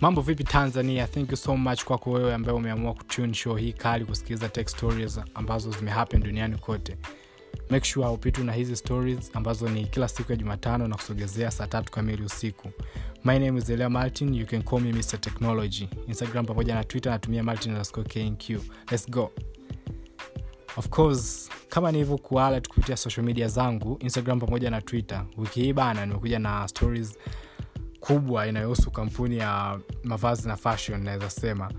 mambo vipi tanzania? Thank you so much kwako wewe ambaye umeamua kutune show hii kali kusikiliza tech stories ambazo zimehappen duniani kote. Make sure upitwi na hizi stories ambazo ni kila siku ya jumatano na kusogezea saa tatu kamili usiku. My name is elia martin. You can call me mr technology. Instagram pamoja na twitter natumia martin knq let's go. Of course kama nilivyokuala kupitia social media zangu instagram pamoja na twitter. Wiki hii bana nimekuja na stories kubwa inayohusu kampuni ya mavazi na fashion naweza sema.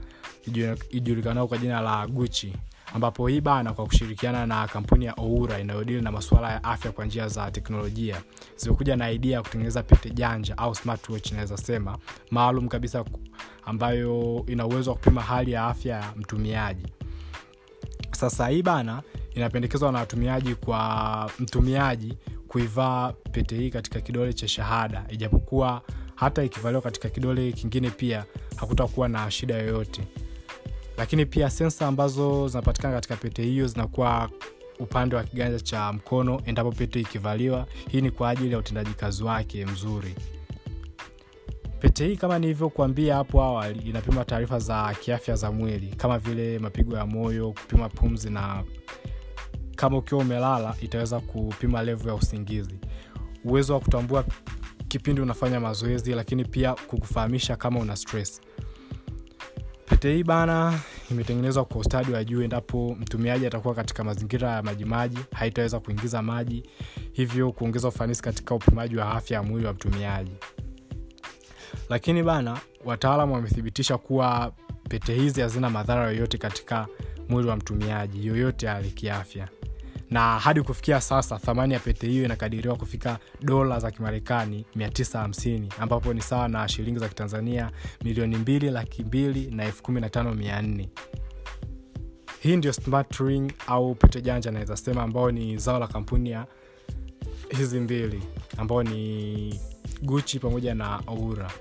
Ijulikanao kwa jina la guchi ambapo hii bana kwa kushirikiana na kampuni ya oura inayodili na masuala ya afya kwa njia za teknolojia zimekuja na idea ya kutengeneza pete janja au smartwatch inaweza sema maalum kabisa ambayo ina uwezo wa kupima hali ya afya ya mtumiaji. Sasa hii bana inapendekezwa na watumiaji kwa mtumiaji kuivaa pete hii katika kidole cha shahada ijapokuwa hata ikivaliwa katika kidole kingine pia hakutakuwa na shida yoyote. Lakini pia sensa ambazo zinapatikana katika pete hiyo zinakuwa upande wa kiganja cha mkono endapo pete ikivaliwa. Hii ni kwa ajili ya utendaji kazi wake mzuri. Pete hii kama nilivyokuambia hapo awali inapima taarifa za kiafya za mwili kama vile mapigo ya moyo kupima pumzi na kama ukiwa umelala itaweza kupima levu ya usingizi. Uwezo wa kutambua kipindi unafanya mazoezi lakini pia kukufahamisha kama una stress. Pete hii bana imetengenezwa kwa ustadi wa juu endapo mtumiaji atakuwa katika mazingira ya majimaji haitaweza kuingiza maji hivyo kuongeza ufanisi katika upimaji wa afya ya mwili wa mtumiaji. Lakini bana wataalam wamethibitisha kuwa pete hizi hazina madhara yoyote katika mwili wa mtumiaji yoyote ali kiafya na hadi kufikia sasa thamani ya pete hiyo inakadiriwa kufika dola za kimarekani 950 ambapo ni sawa na shilingi za kitanzania milioni 2 laki 2 na 154 hii ndio smart ring au pete janja naweza sema ambao ni zao la kampuni ya hizi mbili ambao ni guchi pamoja na oura.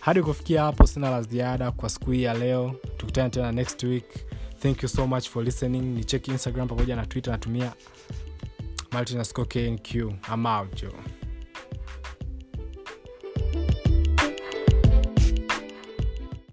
Hadi kufikia hapo sina la ziada kwa siku hii ya leo. Tukutane tena next week thank you so much for listening. Ni check instagram pamoja na twitter natumia martinasco knq yo